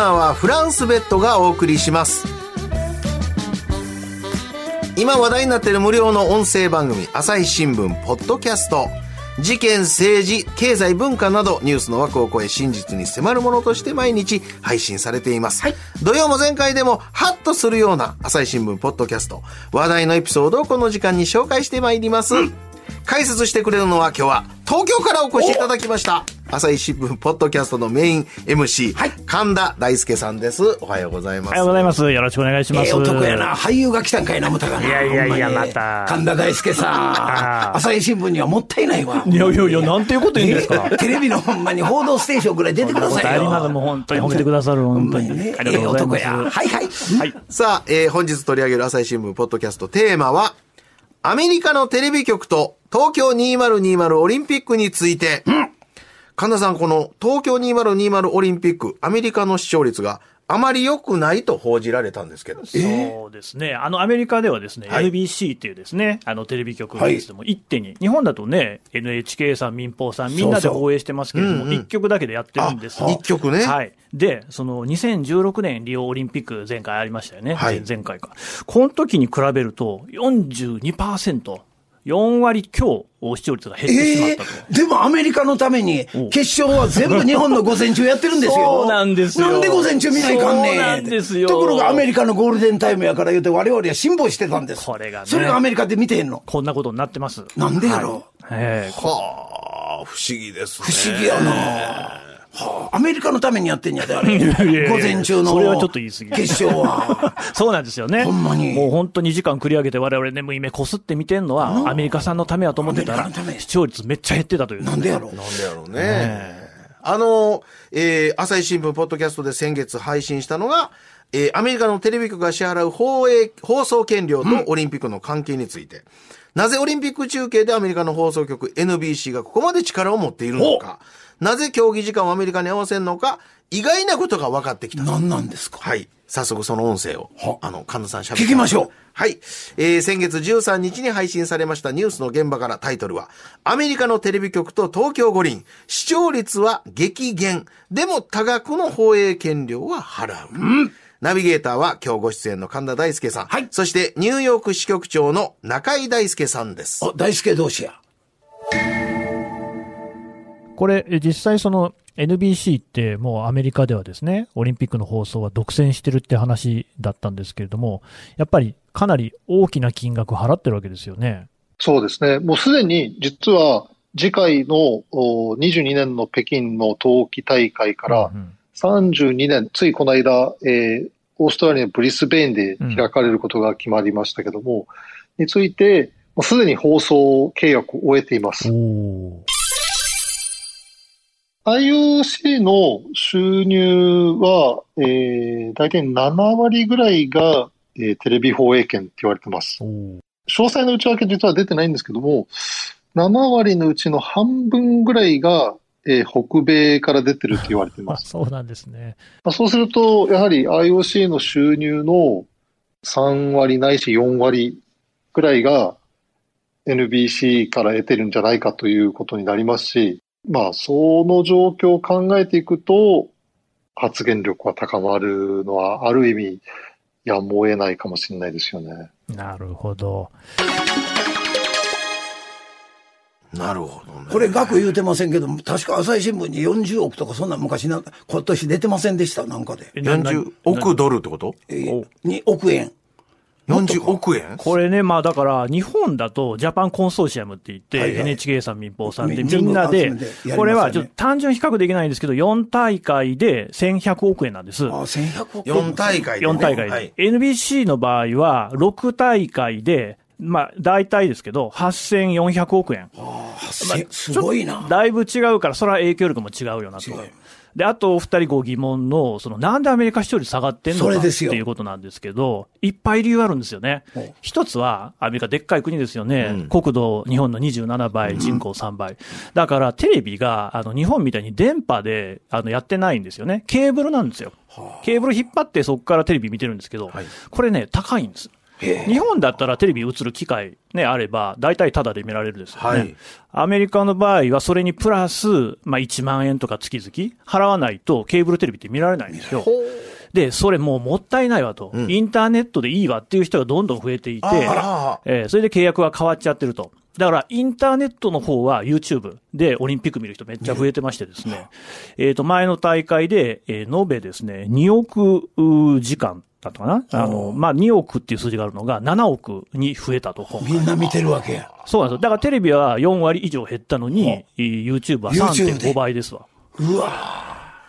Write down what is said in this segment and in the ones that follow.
ナーはフランスベッドがお送りします。今話題になっている無料の音声番組朝日新聞ポッドキャスト。事件政治経済文化などニュースの枠を超え真実に迫るものとして毎日配信されています、土曜も前回でもハッとするような朝日新聞ポッドキャスト。話題のエピソードをこの時間に紹介してまいります、解説してくれるのは今日は東京からお越しいただきました朝日新聞ポッドキャストのメイン MC、神田大輔さんですおはようございますおはようございます。よろしくお願いします。ええ男やな。俳優が来たんかいな、思ったかな。いやいやいやまた神田大輔さあん。朝日新聞にはもったいないわ。いやいやいや、なんていうこと言うんですか。テレビのほんまに報道ステーションぐらい出てくださいよ。あります。もう本当に褒めてくださる、本当に。ね。ありがとうございます。ええ男や。はいはい。はい。さあ、えー本日取り上げる朝日新聞ポッドキャストテーマは、アメリカのテレビ局と東京2020オリンピックについて、神田さん、この東京2020オリンピック、アメリカの視聴率があまり良くないと報じられたんですけど。そうですね。あの、アメリカではですね、はい。NBC っていうですね、あの、テレビ局がですね、一手に、日本だとね、NHK さん、民放さん、みんなで放映してますけれども、一曲だけでやってるんです一曲ね。はい。で、その、2016年リオオリンピック前回ありましたよね。はい。前前回か。この時に比べると、42%、4割強、視聴率が減ってしまっえたと。えでもアメリカのために、決勝は全部日本の午前中やってるんですよ。そうなんですよなんで午前中見ないかんねん。そうなんですよところがアメリカのゴールデンタイムやから言うて我々は辛抱してたんです。これがねそれがアメリカで見てへんの。こんなことになってます。なんでやろええはあ、不思議ですね。不思議やなはあ、アメリカのためにやってんやで、あれ。いやいや午前中の。それはちょっと言い過ぎ決勝は。そうなんですよね。ほんまにもう本当に時間繰り上げて我々眠い目こすって見てんのは、アメリカさんのためやと思ってたら視聴率めっちゃ減ってたという。なんでやろなんでやろうね。あの、えー朝日新聞ポッドキャストで先月配信したのが、えーアメリカのテレビ局が支払う放映、放送権料とオリンピックの関係について、なぜオリンピック中継でアメリカの放送局 NBC がここまで力を持っているのか、なぜ競技時間をアメリカに合わせるのか、意外なことが分かってきた。何なんですか？はい。早速その音声をは、あの、神田さん喋って聞きましょう。はい。えー先月13日に配信されましたニュースの現場からタイトルは、アメリカのテレビ局と東京五輪、視聴率は激減。でも多額の放映権料は払う。ナビゲーターは今日ご出演の神田大輔さん。はいそしてニューヨーク支局長の中井大輔さんです。あ、大輔同士や。これ、え実際その NBC ってもうアメリカではですね、オリンピックの放送は独占してるって話だったんですけれども、やっぱりかなり大きな金額払ってるわけですよね。そうですね。もうすでに実は次回のお22年の北京の冬季大会からうん32年、ついこの間、えーオーストラリアのブリスベーンで開かれることが決まりましたけども、について、もうすでに放送契約を終えています。おー IOC の収入は、えー、大体7割ぐらいが、えーテレビ放映権って言われてます。詳細の内訳実は出てないんですけども、7割のうちの半分ぐらいが、えー北米から出てると言われてます。そうなんですね。まあそうすると、やはり IOC の収入の3割ないし4割ぐらいが NBC から得てるんじゃないかということになりますし、まあ、その状況を考えていくと、発言力は高まるのは、ある意味、やむを得ないかもしれないですよね。なるほど。なるほどね。これ額言うてませんけど、確か朝日新聞に40億とかそんな昔な今年出てませんでした、なんかで。えなな40億ドルってこと？えー、2億円。?40 億円？これね、まあだから、日本だとジャパンコンソーシアムって言って、はいはい NHK さん、民放さんで、みんなでこれはちょっと単純比較できないんですけど、4大会で1100億円なんです。あ、1100億円。4大会で、ね。4大会で。はい NBC の場合は、6大会で、まあ、大体ですけど、8400億円。せすごいな。だいぶ違うから、それは影響力も違うよなと。で、あとお二人ご疑問の、そのなんでアメリカ視聴率下がってんのかってそれですよいうことなんですけど、いっぱい理由あるんですよね。一つは、アメリカでっかい国ですよね。国土、日本の27倍、人口3倍。だから、テレビが、あの、日本みたいに電波で、あの、やってないんですよね。ケーブルなんですよ。ケーブル引っ張ってそこからテレビ見てるんですけど、これね、高いんです。日本だったらテレビ映る機会ね、あれば、大体タダで見られるですよね。はい。アメリカの場合はそれにプラス、まあ1万円とか月々払わないとケーブルテレビって見られないんですよ。で、それもうもったいないわと、インターネットでいいわっていう人がどんどん増えていて、えーそれで契約が変わっちゃってると。だから、インターネットの方は YouTube でオリンピック見る人めっちゃ増えてましてですね、えっと、前の大会で、えー延べですね、2億う時間だったかなあの、まあ、2億っていう数字があるのが7億に増えたと、みんな見てるわけや。そうなんですよ。だからテレビは4割以上減ったのに、えー YouTube は YouTube で？3.5倍ですわ。うわ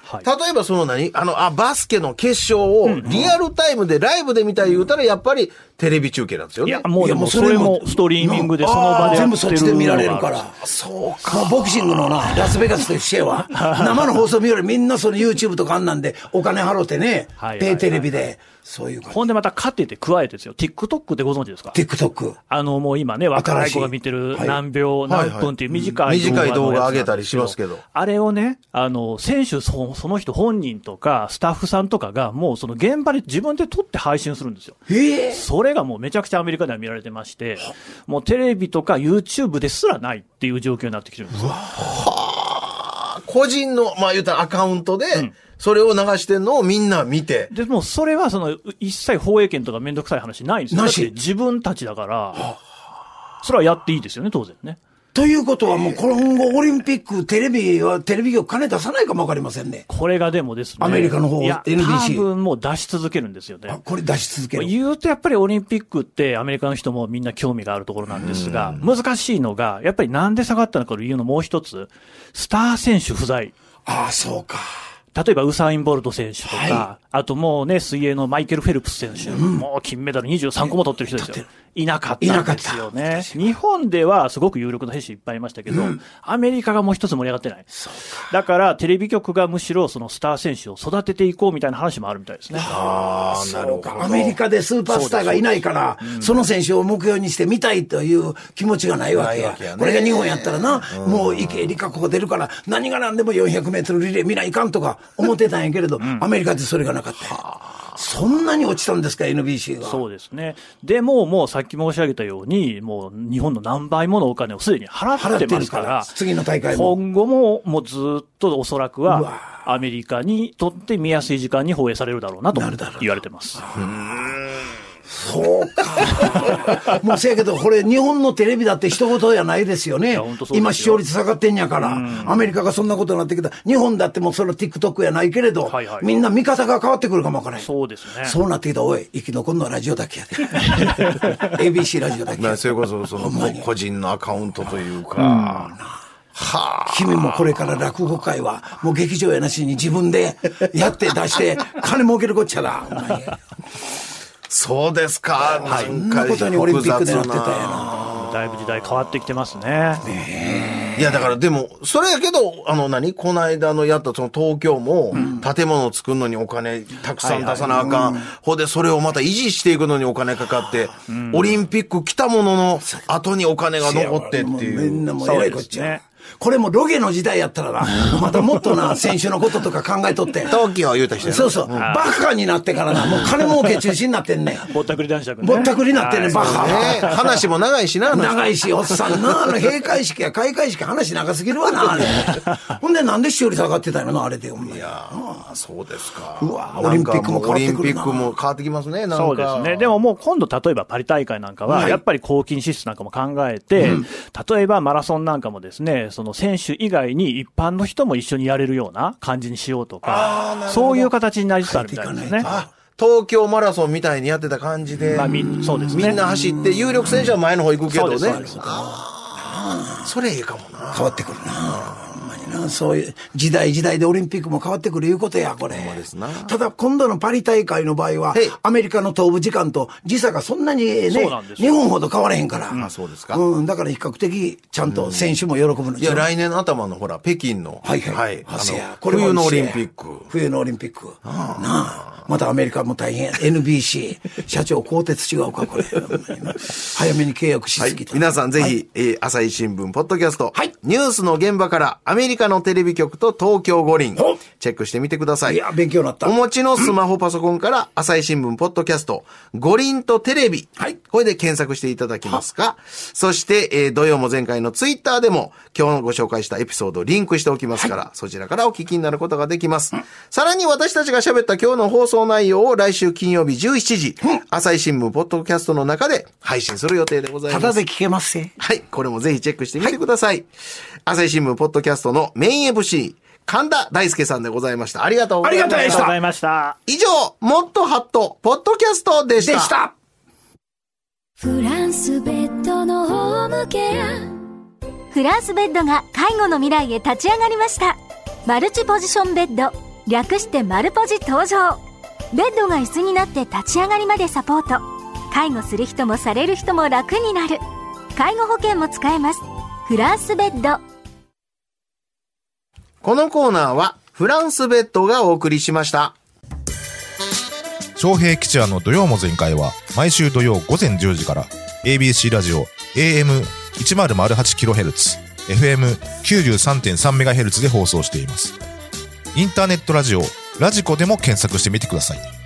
はい。例えばその何？あの、あ、バスケの決勝をリアルタイムでライブで見たい言うたら、やっぱりテレビ中継なんですよね。いや、もうでもうそれもストリーミングでその場でやってる全部そっちで見られるから。そうか。ボクシングのな、ラスベガスと一緒やわ。生の放送見よりみんなその YouTube とかあんなんでお金払ってねはいはい、ペイテレビで、そういう感ほんでまた勝てて加えてですよ。TikTok ってご存知ですか？じ。TikTok。あの、もう今ね、若い子が見てる何秒、何分っていう短い動画上げたりしますけどあれをね、あの、選手そ、その人本人とか、スタッフさんとかが、もうその現場で自分で撮って配信するんですよ。ええそれがもうめちゃくちゃアメリカでは見られてまして、もうテレビとか YouTube ですらないっていう状況になってきてるんですよ。個人の、まあ言うたらアカウントで、それを流してんのをみんな見て。で、もうそれはその、一切放映権とかめんどくさい話ないんですよ。なし自分たちだから、それはやっていいですよね、当然ね。ということはもう今後オリンピック、テレビは、テレビ局金出さないかもわかりませんね。これがでもですね。アメリカの方いや、NBC 多分もう出し続けるんですよねあ。これ出し続ける。言うとやっぱりオリンピックってアメリカの人もみんな興味があるところなんですが、難しいのが、やっぱりなんで下がったのかの理由のもう一つ、スター選手不在。ああ、そうか。例えばウサイン・ボルト選手とか、はあともうね、水泳のマイケル・フェルプス選手、もう金メダル23個も取ってる人ですよ。いなかったんですよね。日本ではすごく有力な選手いっぱいいましたけど、アメリカがもう一つ盛り上がってない。だからテレビ局がむしろそのスター選手を育てていこうみたいな話もあるみたいですね。ああ、なるほど。アメリカでスーパースターがいないから、その選手を目標にして見たいという気持ちがないわけやけや。ねこれが日本やったらな、もう池江璃花子が出るから、何が何でも400メートルリレー見ないかんとか思ってたんやけれど、アメリカでそれがなかった。そんなに落ちたんですか、NBC が。そうですね。でも、もうさっき申し上げたように、もう日本の何倍ものお金をすでに払ってますから、から次の大会も今後ももうずっとおそらくは、アメリカにとって見やすい時間に放映されるだろうなと言われてます。そうか。もうせやけど、これ日本のテレビだって一言やないですよねよ。今視聴率下がってんやから、アメリカがそんなことになってきた。日本だってもうそれ TikTok やないけれど、はいはいみんな見方が変わってくるかもわからない。そうですね。そうなってきたら、おい、生き残るのはラジオだけやで。ABC ラジオだけやまあ、それこそ、その、個人のアカウントというか、はあ。君もこれから落語会は、もう劇場やなしに自分でやって出して、金儲けるこっちゃだ。そうですか。そんなことにオリンピックでなってたんやな。だいぶ時代変わってきてますね。いや、だからでも、それやけど、あの何、この間のやったその東京も、建物作るのにお金たくさん出さなあかん。ほんで、それをまた維持していくのにお金かかって、オリンピック来たものの後にお金が残ってってもうみいう。んなもうえらいこっちゃ。これもロゲの時代やったらな、またもっとな、選手のこととか考えとって。東京は言うた人そうそう、バカになってからな、もう金儲け中心になってんねん。ぼったくり男爵ね。ぼったくりになってんねん、バカ。話も長いしな、長いし、おっさんな、あの 閉会式や開会式話長すぎるわな、あれ。ほんでなんで視聴率上がってたんやろな、あれで、お前。いやーそうですか。うわオリンピックも変わってくるなオリンピックも変わってきますね、なんか。そうですね。でももう今度例えばパリ大会なんかは、やっぱり公金支出なんかも考えて、例えばマラソンなんかもですね、その選手以外に一般の人も一緒にやれるような感じにしようとか、そういう形になりつつあるみたいですね。あ、東京マラソンみたいにやってた感じで。まあみそうですねみんな走って、有力選手は前の方行くけどね。それいいかもな。変わってくるな。そういう、時代時代でオリンピックも変わってくるいうことや、これ。ただ、今度のパリ大会の場合はアメリカの東部時間と時差がそんなにね、日本ほど変わらへんから。あそうですかうん、だから比較的、ちゃんと選手も喜ぶのいや、来年の頭のほら、北京の、はいはい。あのせやこれも冬のオリンピック。冬のオリンピック。なあ。またアメリカも大変や。NBC。社長、鋼鉄違うか、これ。早めに契約しはいすぎた。。皆さんぜひ、朝日新聞、ポッドキャスト、はいニュースの現場から、アメリカのテレビ局と東京五輪ほ、チェックしてみてください。いや、勉強になった。お持ちのスマホパソコンから、朝日新聞、ポッドキャスト、五輪とテレビ。はいこれで検索していただきますか？そして、えー土曜も前回のツイッターでも、今日ご紹介したエピソードをリンクしておきますから、そちらからお聞きになることができます。さらに私たちが喋った今日の放送内容を来週金曜日17時、朝日新聞、ポッドキャストの中で配信する予定でございます。ただで聞けますせ。はい。これもぜひチェックしてみてください。朝日新聞ポッドキャストのメイン MC、神田大輔さんでございました。ありがとうございました。ありがとうございましたありがとうございました。以上、もっとハット、ポッドキャストでした。でした。フランスベッドのホームケアフランスベッドが介護の未来へ立ち上がりました。マルチポジションベッド、略してマルポジ登場。ベッドが椅子になって立ち上がりまでサポート。介護する人もされる人も楽になる。介護保険も使えます。フランスベッド。このコーナーは、フランスベッドがお送りしました。昌平吉也の土曜も全開は毎週土曜午前10時から ABC ラジオ AM1008kHz FM93.3MHz で放送しています。インターネットラジオラジコでも検索してみてください。